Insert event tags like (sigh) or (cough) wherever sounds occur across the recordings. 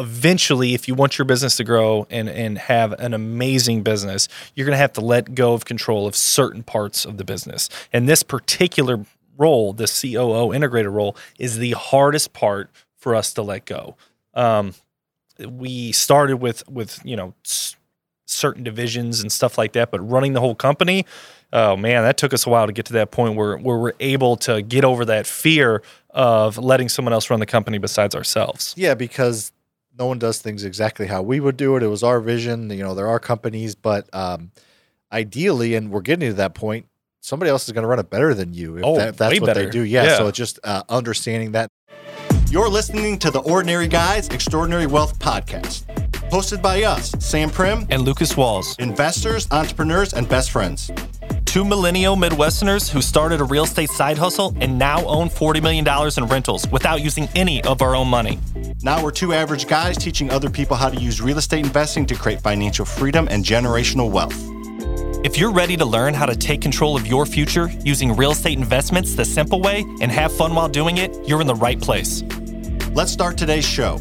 eventually, if you want your business to grow and and have an amazing business, you're going to have to let go of control of certain parts of the business. And this particular role, the COO integrator role, is the hardest part for us to let go. Um, we started with with you know certain divisions and stuff like that, but running the whole company, oh man, that took us a while to get to that point where where we're able to get over that fear of letting someone else run the company besides ourselves. Yeah, because no one does things exactly how we would do it. It was our vision. You know, there are companies, but um, ideally, and we're getting to that point, somebody else is going to run it better than you. If, Oh, that, that's way what they do. Yeah. Yeah. So it's just uh, understanding that. You're listening to the Ordinary Guys Extraordinary Wealth Podcast, hosted by us, Sam Primm, And Lucas Walls, investors, entrepreneurs, and best friends. Two millennial Midwesterners who started a real estate side hustle and now own $40 million in rentals without using any of our own money. Now we're two average guys teaching other people how to use real estate investing to create financial freedom and generational wealth. If you're ready to learn how to take control of your future using real estate investments the simple way and have fun while doing it, you're in the right place. Let's start today's show.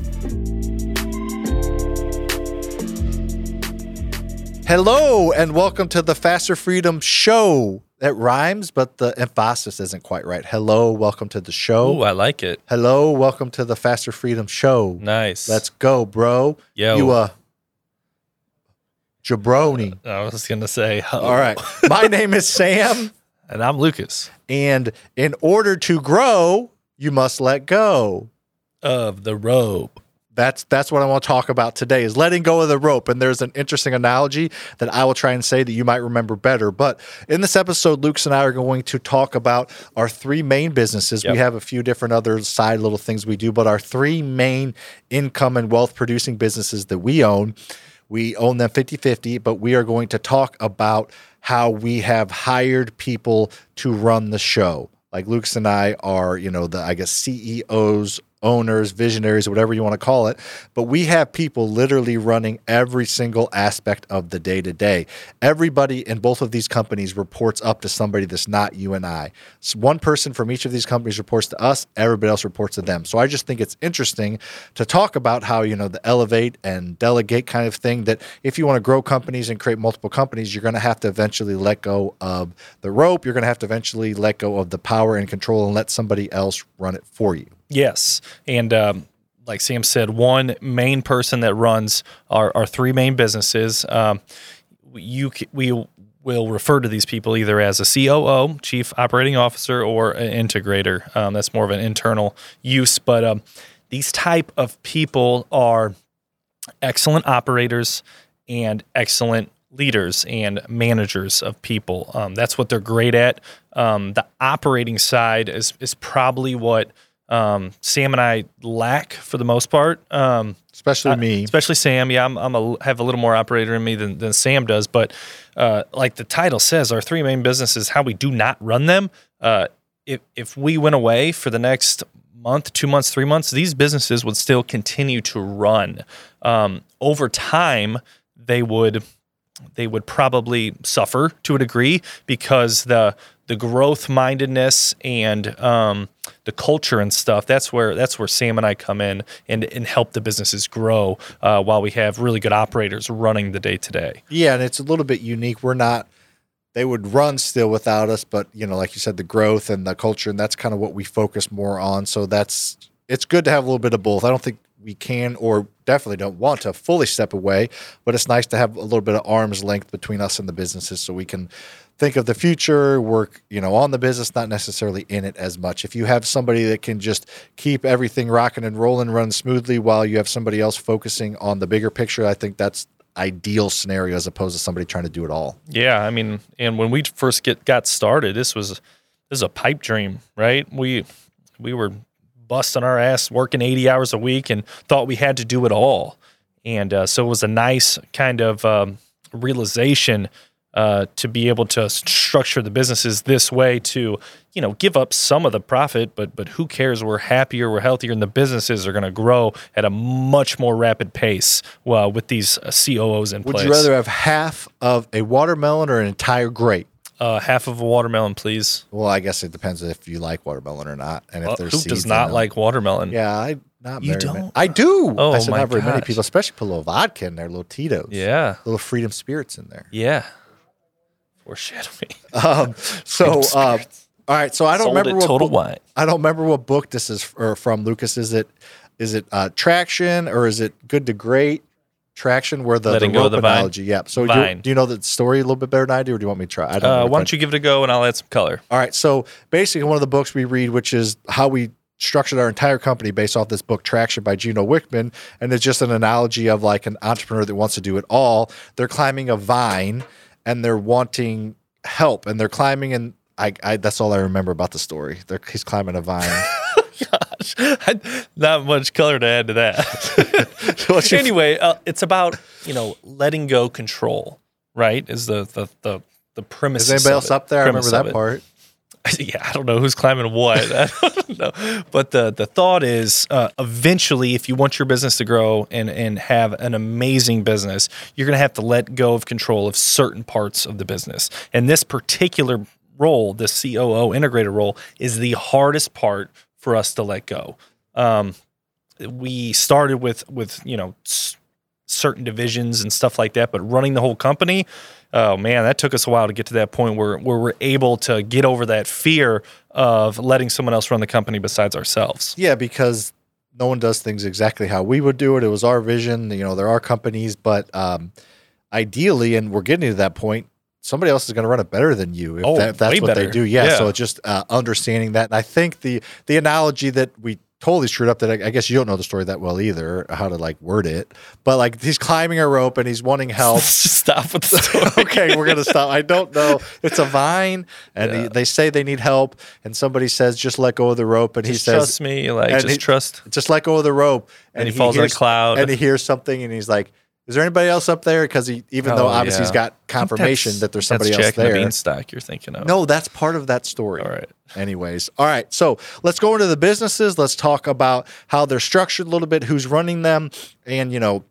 Hello, and welcome to the Faster Freedom Show. That rhymes, but the emphasis isn't quite right. Hello, welcome to the show. Oh, I like it. Hello, welcome to the Faster Freedom Show. Nice. Let's go, bro. Yo. You uh jabroni. I was going to say, (laughs) All right. My (laughs) name is Sam, And I'm Lucas and in order to grow, you must let go. of the robe. That's that's what I want to talk about today is letting go of the rope. And there's an interesting analogy that I will try and say that you might remember better. But in this episode, Lucas and I are going to talk about our three main businesses. Yep. We have a few different other side little things we do, but our three main income and wealth producing businesses that we own. We own them 50 50, but we are going to talk about how we have hired people to run the show. Like Lucas and I are, you know, the, I guess, CEOs, owners, visionaries, whatever you want to call it. But we have people literally running every single aspect of the day to day. Everybody in both of these companies reports up to somebody that's not you and I. So one person from each of these companies reports to us, everybody else reports to them. So I just think it's interesting to talk about how, you know, the elevate and delegate kind of thing that if you want to grow companies and create multiple companies, you're going to have to eventually let go of the rope. You're going to have to eventually let go of the power and control and let somebody else run it for you. Yes. And um, like Sam said, one main person that runs our, our three main businesses. Um, you we will refer to these people either as a COO, Chief Operating Officer, or an integrator. Um, that's more of an internal use. But um, these type of people are excellent operators and excellent leaders and managers of people. Um, that's what they're great at. Um, the operating side is is probably what um, Sam and I lack for the most part. Um, Especially me. especially Sam. Yeah, I'm, I'm a, have a little more operator in me than, than Sam does. But uh, like the title says, our three main businesses, how we do not run them. Uh, if if we went away for the next month, two months, three months, these businesses would still continue to run. Um, over time, they would they would probably suffer to a degree because the the growth mindedness and um, the culture and stuff that's where that's where Sam and I come in and and help the businesses grow uh, while we have really good operators running the day to day. Yeah, and it's a little bit unique. We're not they would run still without us, but you know, like you said, the growth and the culture, and that's kind of what we focus more on. So that's it's good to have a little bit of both. I don't think we can or definitely don't want to fully step away, but it's nice to have a little bit of arm's length between us and the businesses so we can think of the future, work, you know, on the business, not necessarily in it as much. If you have somebody that can just keep everything rocking and rolling, run smoothly while you have somebody else focusing on the bigger picture, I think that's ideal scenario as opposed to somebody trying to do it all. Yeah, I mean, and when we first get got started, this was this is a pipe dream, right? We we were busting our ass working 80 hours a week and thought we had to do it all. And uh, so it was a nice kind of um, realization uh, to be able to structure the businesses this way to, you know, give up some of the profit, but but who cares? We're happier, we're healthier, and the businesses are going to grow at a much more rapid pace uh, with these uh, COOs in Would place. Would you rather have half of a watermelon or an entire grape? uh, half of a watermelon, please? Well, I guess it depends if you like watermelon or not, and if Uh, there's who does not like watermelon? Yeah, I Not You very don't? I do. Oh, I said my not very many people, especially put a little vodka in there, little Tito's, Yeah. little Freedom Spirits in there. Yeah. Foreshadowing. Um, (laughs) so, uh, all right. So I don't Sold remember what Total book- Wine. I don't remember what book this is or from. Lucas, is it is it uh, Traction or is it Good to Great? Traction, where the, the Letting go rope the vine. analogy. Yeah. So do you, do you know the story a little bit better than I do, or do you want me to try? I don't Uh, know. why don't you give it a go and I'll add some color? All right. So basically, one of the books we read, which is how we structured our entire company based off this book, Traction by Gino Wickman. And it's just an analogy of like an entrepreneur that wants to do it all. They're climbing a vine and they're wanting help and they're climbing and I, I that's all I remember about the story. They're, he's climbing a vine. (laughs) Gosh, not much color to add to that. (laughs) Anyway, uh, it's about you know letting go control. Right? Is the the the the premise? Is anybody else up there? I remember that part. (laughs) yeah, I don't know who's climbing what. (laughs) I don't know. But the the thought is uh, eventually, if you want your business to grow and and have an amazing business, you're going to have to let go of control of certain parts of the business. And this particular role, the COO integrator role, is the hardest part for us to let go. Um, we started with with you know certain divisions and stuff like that, but running the whole company, oh man, that took us a while to get to that point where where we're able to get over that fear of letting someone else run the company besides ourselves. Yeah, because no one does things exactly how we would do it. It was our vision. You know, there are companies, but um, ideally, and we're getting to that point, somebody else is going to run it better than you if, Oh, that, if that's what they do. Yeah, Yeah. So it's just uh, understanding that. And I think the the analogy that we totally screwed up that I, I guess you don't know the story that well either, how to like word it. But like he's climbing a rope and he's wanting help. Let's (laughs) just stop with the story. (laughs) okay, we're gonna stop. I don't know. It's a vine, and Yeah. he, they say they need help, and somebody says just let go of the rope, and Just he says trust me, like just he- trust. just let go of the rope. And he falls in a cloud. And he hears something and he's like, Is there anybody else up there? Because he, even though Oh, obviously he's got confirmation that there's somebody else and the there. Beanstalk you're thinking of. No, that's part of that story. All right. Anyways, all right. So let's go into the businesses. Let's talk about how they're structured a little bit, who's running them, and you know,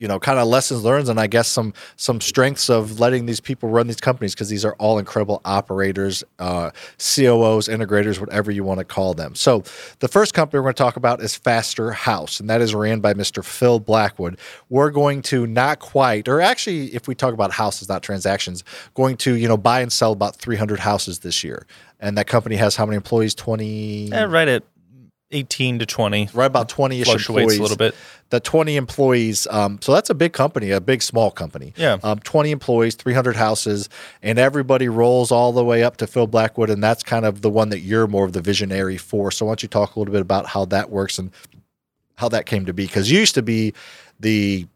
you know, kind of lessons learned, and I guess some some strengths of letting these people run these companies because these are all incredible operators, uh, COOs, integrators, whatever you want to call them. So the first company we're going to talk about is Faster House, and that is ran by Mr. Phil Blackwood. We're going to not quite, or actually, if we talk about houses, not transactions, going to you know buy and sell about 300 houses this year. And that company has how many employees? 20, Eh, right at 18 to 20. right about 20 ish employees. a little bit. The 20 employees. Um, so that's a big company, a big small company. Yeah. Um, 20 employees, 300 houses, and everybody rolls all the way up to Phil Blackwood. And that's kind of the one that you're more of the visionary for. So why don't you talk a little bit about how that works and how that came to be? Because you used to be the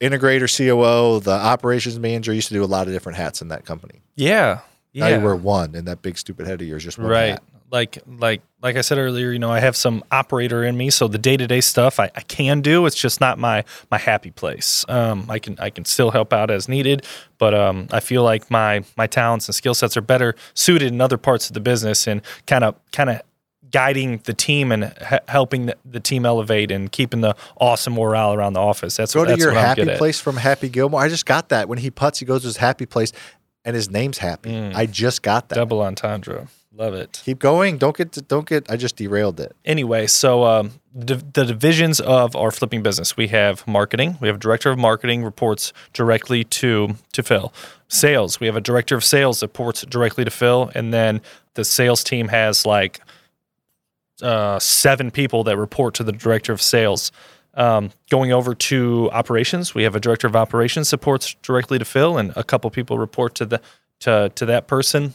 integrator, COO, the operations manager. You used to do a lot of different hats in that company. Yeah. Now Yeah. you wear one, and that big stupid head of yours just one right hat. Like like like i said earlier you know i have some operator in me so the day-to-day stuff I, I can do it's just not my my happy place um i can i can still help out as needed but um i feel like my my talents and skill sets are better suited in other parts of the business and kind of kind of guiding the team and h- helping the, the team elevate and keeping the awesome morale around the office that's Go to that's your happy at. place from Happy Gilmore. I just got that when he puts. He goes to his happy place, and his name's Happy. Mm. I just got that. double entendre love it Keep going. Don't get. To, don't get. I just derailed it. anyway, so um, the, the divisions of our flipping business, we have marketing. We have a director of marketing reports directly to to Phil. Sales, we have a director of sales that reports directly to Phil, and then the sales team has like uh, seven people that report to the director of sales. Um, going over to operations, we have a director of operations supports directly to Phil, and a couple people report to the to to that person.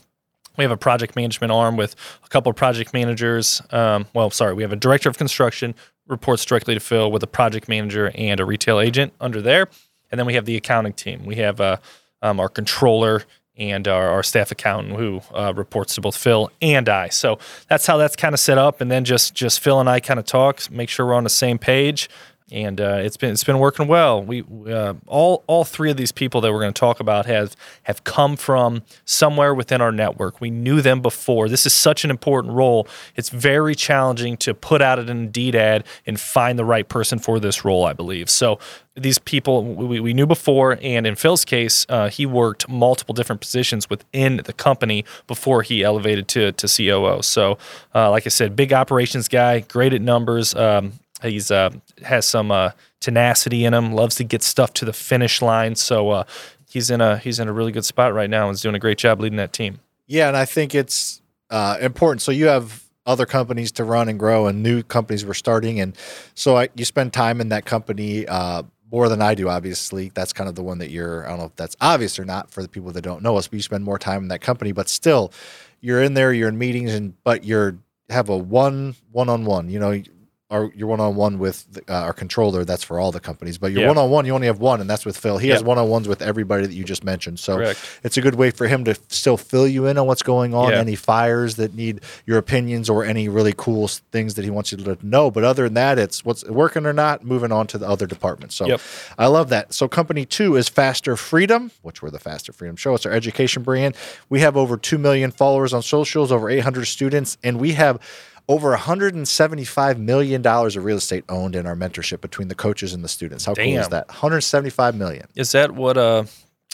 We have a project management arm with a couple of project managers. Um, well, sorry, we have a director of construction reports directly to Phil with a project manager and a retail agent under there, and then we have the accounting team. We have uh, um, our controller and our, our staff accountant who uh, reports to both Phil and I. So that's how that's kind of set up. And then just just Phil and I kind of talk, make sure we're on the same page. And uh, it's been it's been working well. We uh, all all three of these people that we're going to talk about have have come from somewhere within our network. We knew them before. This is such an important role. It's very challenging to put out an Indeed ad and find the right person for this role. I believe so. These people we, we knew before, and in Phil's case, uh, he worked multiple different positions within the company before he elevated to to COO. So, uh, like I said, big operations guy, great at numbers. Um, He's uh, has some uh, tenacity in him. Loves to get stuff to the finish line. So uh, he's in a he's in a really good spot right now and is doing a great job leading that team. Yeah, and I think it's uh, important. So you have other companies to run and grow, and new companies were starting, and so I, you spend time in that company. Uh, more than I do, obviously. That's kind of the one that you're. I don't know if that's obvious or not for the people that don't know us, but you spend more time in that company. But still, you're in there, you're in meetings, and but you're have a one one on one. You know, our your one on one with the, uh, our controller. That's for all the companies, but your one on one you only have one, and that's with Phil. He has one on ones with everybody that you just mentioned. So Correct. it's a good way for him to still fill you in on what's going on, Yeah. any fires that need your opinions, or any really cool s- things that he wants you to know. But other than that, it's what's working or not. Moving on to the other departments. So Yep. I love that. So company two is Faster Freedom, which we're the Faster Freedom Show. It's our education brand. We have over two million followers on socials, over 800 students, and we have over 175 million dollars of real estate owned in our mentorship between the coaches and the students. How cool is that? 175 million. Is that what uh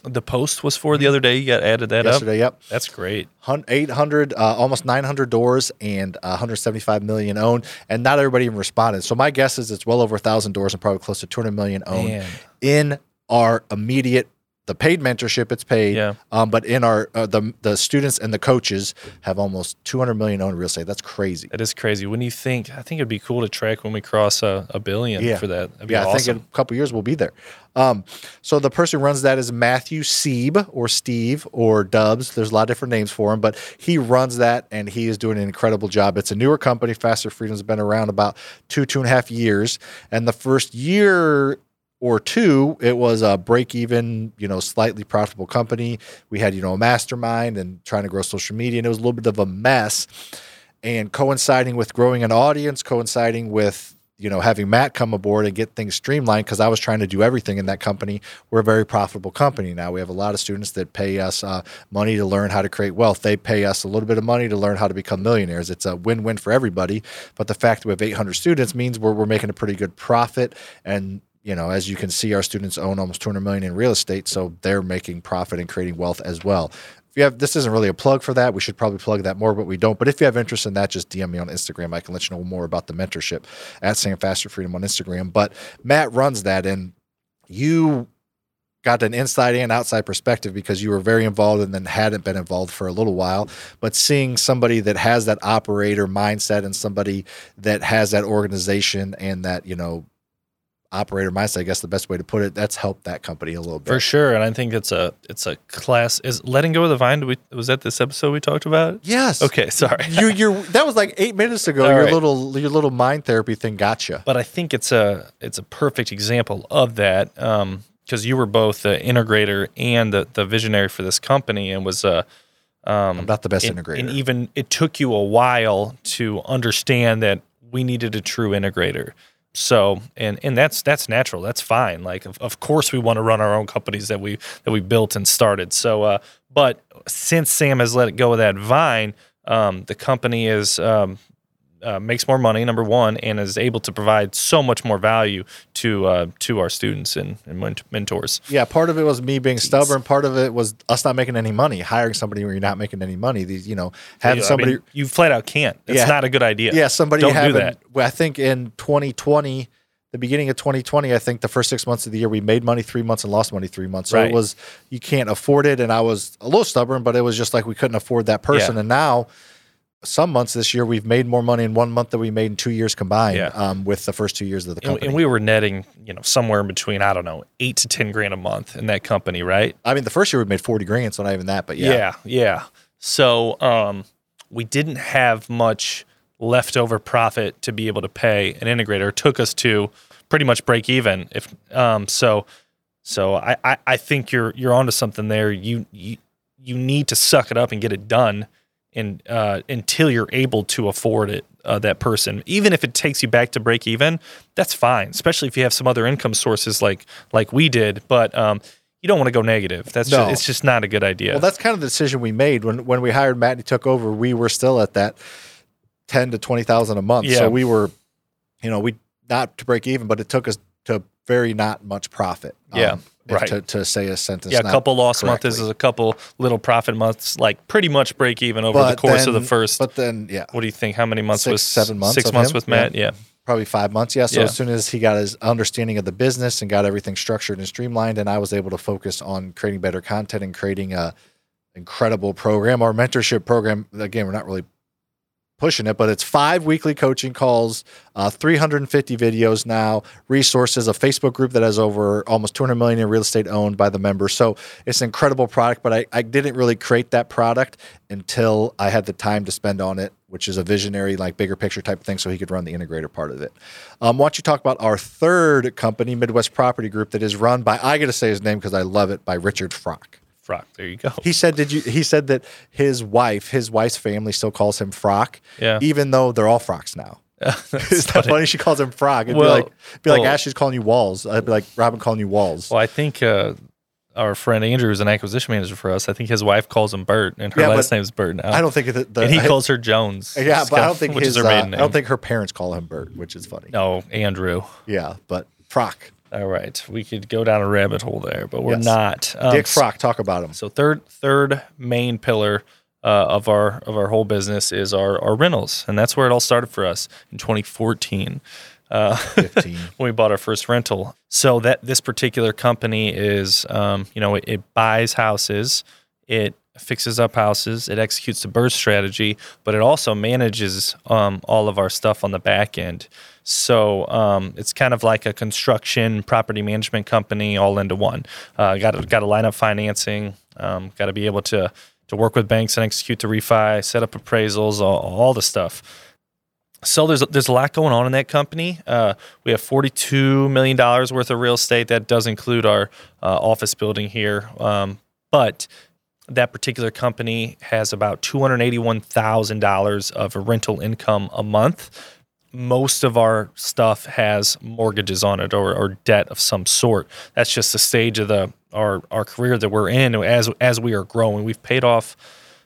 the post was for the other day? You got added that Yesterday, up. yep. That's great. 800 uh, almost 900 doors and uh, 175 million owned and not everybody even responded so my guess is it's well over a thousand doors and probably close to 200 million owned Man. in our immediate the paid mentorship it's paid Yeah. um, but in our uh, the the students and the coaches have almost 200 million owned real estate that's crazy That is crazy. When you think, I think it'd be cool to track when we cross a, a billion Yeah. for that. That'd yeah, I think in a couple years we'll be there. Um, so the person who runs that is Matthew Sieb or Steve or Dubs. There's a lot of different names for him, but he runs that and he is doing an incredible job. It's a newer company. Faster Freedom's been around about two, two and a half years. And the first year or two, it was a break even, you know, slightly profitable company. We had, you know, a mastermind and trying to grow social media, and it was a little bit of a mess. And coinciding with growing an audience, coinciding with you know having Matt come aboard and get things streamlined because I was trying to do everything in that company. We're a very profitable company now. We have a lot of students that pay us uh, money to learn how to create wealth. They pay us a little bit of money to learn how to become millionaires. It's a win-win for everybody. But the fact that we have 800 students means we're we're making a pretty good profit and you know, as you can see, our students own almost 200 million in real estate, so they're making profit and creating wealth as well. If you have, this isn't really a plug for that. We should probably plug that more, but we don't. But if you have interest in that, just DM me on Instagram. I can let you know more about the mentorship at Sam Faster Freedom on Instagram. But Matt runs that, and you got an inside and outside perspective because you were very involved and then hadn't been involved for a little while. But seeing somebody that has that operator mindset and somebody that has that organization and that you know operator mindset, I guess the best way to put it, that's helped that company a little bit. For sure, and I think it's a it's a class. Is letting go of the vine? We, was that this episode we talked about? Yes. Okay, sorry. you you're that was like eight minutes ago. All your right. little your little mind therapy thing gotcha. but I think it's a it's a perfect example of that because you were both the integrator and the, the visionary for this company, and was uh, um, I'm not the best and, integrator. and even it took you a while to understand that we needed a true integrator. So and and that's that's natural. That's fine. Like of, of course we want to run our own companies that we that we built and started. So uh, but since Sam has let it go of that vine, um, the company is um, uh, makes more money, number one, and is able to provide so much more value to uh, to our students and, and mentors. yeah, part of it was me being stubborn. Part of it was us not making any money. Hiring somebody where you're not making any money. These, you know, having I somebody. mean, you flat out can't. It's Yeah. not a good idea. yeah, somebody Don't do that. well, I think in 2020, the beginning of 2020, I think the first six months of the year we made money three months and lost money three months. So Right. it was you can't afford it, and I was a little stubborn, but it was just like we couldn't afford that person. Yeah. And now, some months this year we've made more money in one month than we made in two years combined. Yeah. Um, with the first two years of the And, company. and we were netting, you know, somewhere in between, I don't know, eight to 10 grand a month in that company, right? I mean, the first year we made 40 grand, so not even that, but yeah. Yeah, yeah. So um, we didn't have much leftover profit to be able to pay an integrator. It took us to pretty much break even. If um, so, so I, I, I think you're you're onto something there. You you you need to suck it up and get it done, and uh, until you're able to afford it. uh, that person, even if it takes you back to break even. That's fine, especially if you have some other income sources like like we did. But um, you don't want to go negative. That's No. just, it's just not a good idea. Well, that's kind of the decision we made when when we hired Matt and he took over. We were still at that ten to twenty thousand a month. Yeah. So we were, you know, we not to break even, but it took us to very not much profit. Um, yeah, and right. To, to say a sentence. yeah, a couple loss months is a couple little profit months, like pretty much break even over the But course of the first. But then, yeah, what do you think? How many months Six, was seven months Six months him? with Matt. Yeah. probably five months. Yeah. So Yeah. as soon as he got his understanding of the business and got everything structured and streamlined, and I was able to focus on creating better content and creating a incredible program. Our mentorship program, again, we're not really pushing it, but it's five weekly coaching calls, uh, 350 videos now, resources, a Facebook group that has over almost 200 million in real estate owned by the members. So it's an incredible product, but I, I didn't really create that product until I had the time to spend on it, which is a visionary, like bigger picture type thing, so he could run the integrator part of it. Um, why don't you talk about our third company, Midwest Property Group, that is run by, I got to say his name because I love it, by Richard Frock. Frock. There you go. He said, "Did you?" He said that his wife, his wife's family, still calls him Frock, Yeah. even though they're all frocks now. (laughs) Isn't that (laughs) funny. funny? She calls him Frog. It'd Well- be like, be like well- Ashley's calling you Walls. I'd be like Robin calling you Walls. Well, I think uh, our friend Andrew is an acquisition manager for us. I think his wife calls him Bert, and her Yeah, last name is Bert now. I don't think that the, and he I- calls her Jones. (laughs) yeah, but I don't think his. is her uh, I don't think her parents call him Bert, which is funny. No, Andrew. Yeah, but Frock, All right, we could go down a rabbit hole there, but we're Yes. not. Um, Dick Frock. Talk about him. So third third main pillar uh, of our of our whole business is our our rentals, and that's where it all started for us in 2014 uh, (laughs) when we bought our first rental. So that this particular company is, um, you know, it, it buys houses, it fixes up houses, it executes the BRRRR strategy, but it also manages um, all of our stuff on the back end. So um, it's kind of like a construction property management company all into one. Uh, got to, got to line up financing. Um, got to be able to to work with banks and execute the refi, set up appraisals, all, all the stuff. So there's there's a lot going on in that company. Uh, we have 42 million dollars worth of real estate. That does include our uh, office building here, um, but that particular company has about 281 thousand dollars of rental income a month. Most of our stuff has mortgages on it or, or debt of some sort. That's just the stage of the our our career that we're in as as we are growing. We've paid off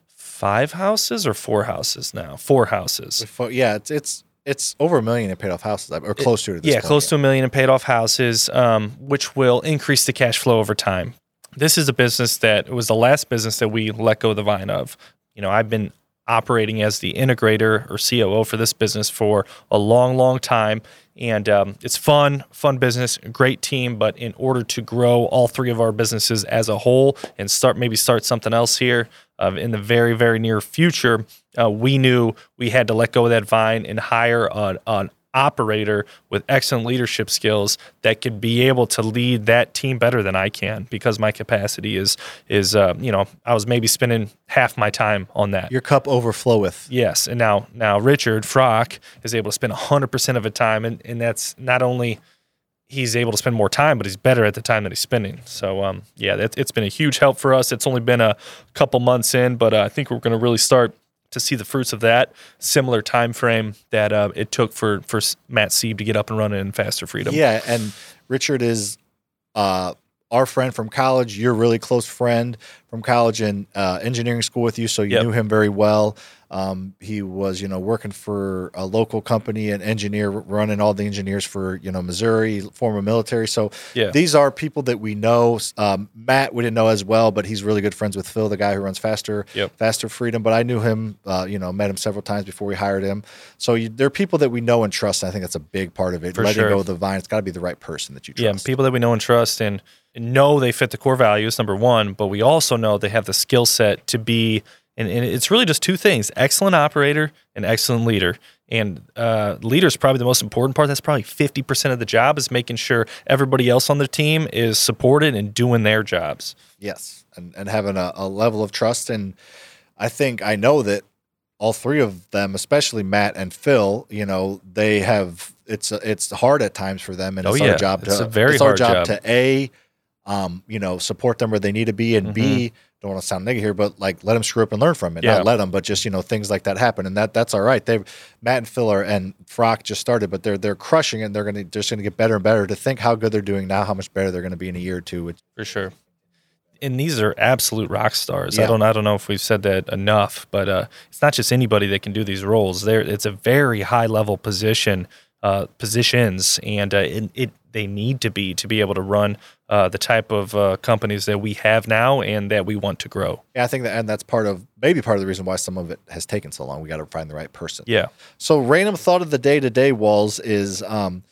five houses or four houses now. Four houses. Yeah, it's it's it's over a million in paid off houses, or close to it. Yeah, point, close to a million in paid off houses, um, which will increase the cash flow over time. This is a business that was the last business that we let go of the vine of. You know, I've been operating as the integrator or COO for this business for a long, long time. And um, it's fun, fun business, great team. But in order to grow all three of our businesses as a whole and start maybe start something else here uh, in the very, very near future, uh, we knew we had to let go of that vine and hire an, an operator with excellent leadership skills that could be able to lead that team better than I can because my capacity is is uh, you know I was maybe spending half my time on that. Your cup overfloweth. Yes, and now now Richard Frock is able to spend 100% of his time, and, and that's not only he's able to spend more time, but he's better at the time that he's spending. So um, yeah, that, it's been a huge help for us. It's only been a couple months in, but uh, I think we're going to really start to see the fruits of that similar time frame that uh, it took for for Matt Sieb to get up and running in Faster Freedom. Yeah, and Richard is uh, our friend from college. You're a really close friend from college and uh, engineering school with you, so you Yep. knew him very well. Um, he was, you know, working for a local company, an engineer running all the engineers for, you know, Missouri, former military. So Yeah. these are people that we know. Um, Matt, we didn't know as well, but he's really good friends with Phil, the guy who runs Faster, Yep. Faster Freedom. But I knew him, uh, you know, met him several times before we hired him. So you, there are people that we know and trust. And I think that's a big part of it. For Letting sure. go of the vine, it's got to be the right person that you trust. Yeah, people that we know and trust and know they fit the core values, number one, but we also know they have the skill set to be, and, and it's really just two things excellent operator and excellent leader. And uh, leader is probably the most important part. That's probably 50% of the job is making sure everybody else on the team is supported and doing their jobs. Yes, and and having a, a level of trust, and I think I know that all three of them, especially Matt and Phil, you know, they have it's it's hard at times for them, and Oh, it's yeah. our job It's to a very it's our hard job, job. to a um, you know support them where they need to be, and b don't want to sound negative here, but like let them screw up and learn from it. Yeah. Not let them, but just you know things like that happen, and that that's all right. They Matt and Phil are and Frock just started, but they're they're crushing it. and They're gonna they're just gonna get better and better. To think how good they're doing now, how much better they're gonna be in a year or two. Which, for sure. And these are absolute rock stars. Yeah. I don't I don't know if we've said that enough, but uh, it's not just anybody that can do these roles. There, it's a very high level position, uh, positions, and uh, it, it they need to be to be able to run uh, the type of uh, companies that we have now and that we want to grow. yeah, I think that and that's part of maybe part of the reason why some of it has taken so long. We got to find the right person. Yeah, So random thought of the day today, Walls, is um,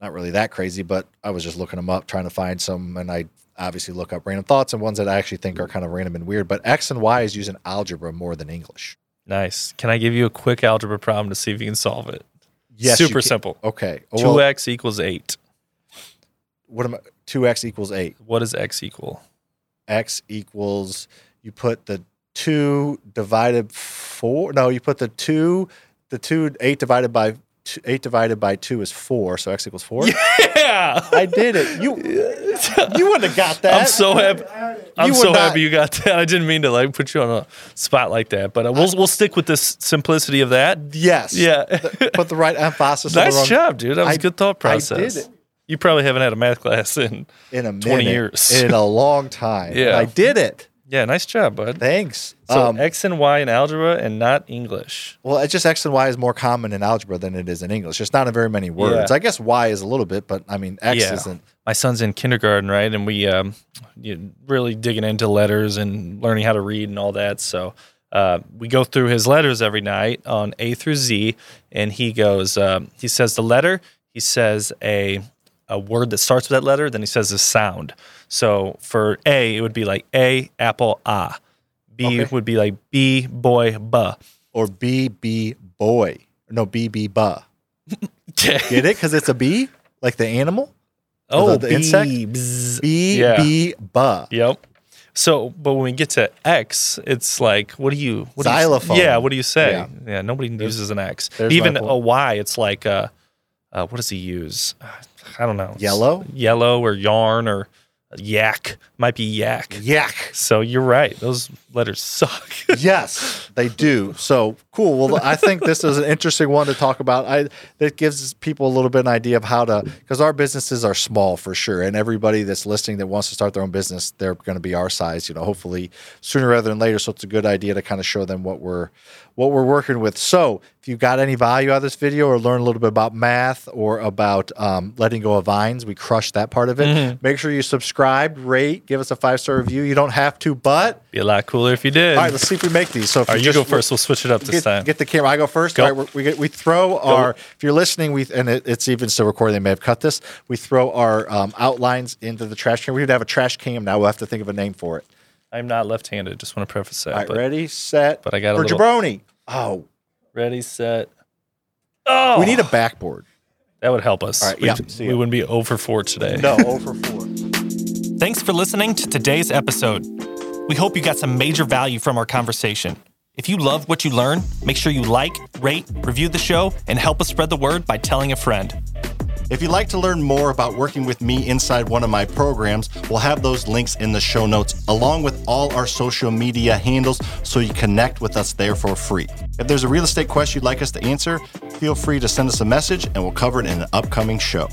not really that crazy, but I was just looking them up, trying to find some, and I obviously look up random thoughts and ones that I actually think are kind of random and weird. But X and Y is using algebra more than English. nice. Can I give you a quick algebra problem to see if you can solve it? Yes, super simple. Okay. Two Well, x equals eight. what am I? Two X equals eight. What does x equal? X equals you put the two divided four. No, you put the two. The two eight divided by two, eight divided by two is four. So X equals four. (laughs) Yeah. I did it. You (laughs) you wouldn't have got that. I'm so happy. I'm You so would not- happy you got that. I didn't mean to like put you on a spot like that, but uh, we'll we'll stick with this simplicity of that. Yes. Yeah. Put the right (laughs) emphasis. on the nice wrong- job, dude. That was I- a good thought I did process. it. You probably haven't had a math class (laughs) in. in a minute, 20 years. in a (laughs) long time. Yeah. I did it. Yeah, nice job, bud. Thanks. So um, X and Y in algebra and not English. well, it's just X and Y is more common in algebra than it is in English. Just not in very many words. Yeah. I guess Y is a little bit, but I mean X Yeah. isn't. My son's in kindergarten, right? And we um, you really digging into letters and learning how to read and all that. So uh, we go through his letters every night on A through Z, and he goes, um, he says the letter, he says a a word that starts with that letter, then he says a sound. So for A, it would be like A apple ah. B Okay. would be like B boy buh. Or B B boy. No B B buh. (laughs) Get it? Because it's a bee, like the animal. oh, the- the insect? B, bzz. B Yeah. B buh. Yep. So, but when we get to X, it's like, what do you? What Xylophone. Do you, yeah. What do you say? Yeah. Yeah. nobody uses an X. Even a Y, it's like, uh, uh, what does he use? Uh, I don't know. Yellow? Yellow or yarn or yak. Might be yak. Yak. So you're right. Those letters suck. (laughs) yes, they do. So cool. Well, I think this is an interesting one to talk about. I that gives people a little bit an idea of how to because our businesses are small for sure, and everybody that's listening that wants to start their own business, they're going to be our size. You know, hopefully sooner rather than later. So it's a good idea to kind of show them what we're what we're working with. So if you got any value out of this video or learn a little bit about math or about um, letting go of vines, we crushed that part of it. Make sure you subscribe, rate, give us a five star review. You don't have to, but be a lot cooler if you did. all right, let's see if we make these. So if All right, you just- go first. We'll switch it up this Get, time. get the camera. I go first. Go. All right, we we, get, we throw our. If you're listening, we and it, it's even still recording. They may have cut this. We throw our um, outlines into the trash can. We would have a trash cam now. We'll have to think of a name for it. I'm not left-handed. Just want to preface that. All right, but ready, set. but I got a for little- jabroni. Oh, ready, set. Oh, we need a backboard. that would help us. All right, we, yeah, see we ya. wouldn't be over four today. No, over four. Thanks for listening to today's episode. We hope you got some major value from our conversation. If you love what you learn, make sure you like, rate, review the show, and help us spread the word by telling a friend. If you'd like to learn more about working with me inside one of my programs, we'll have those links in the show notes, along with all our social media handles, so you connect with us there for free. If there's a real estate question you'd like us to answer, feel free to send us a message and we'll cover it in an upcoming show.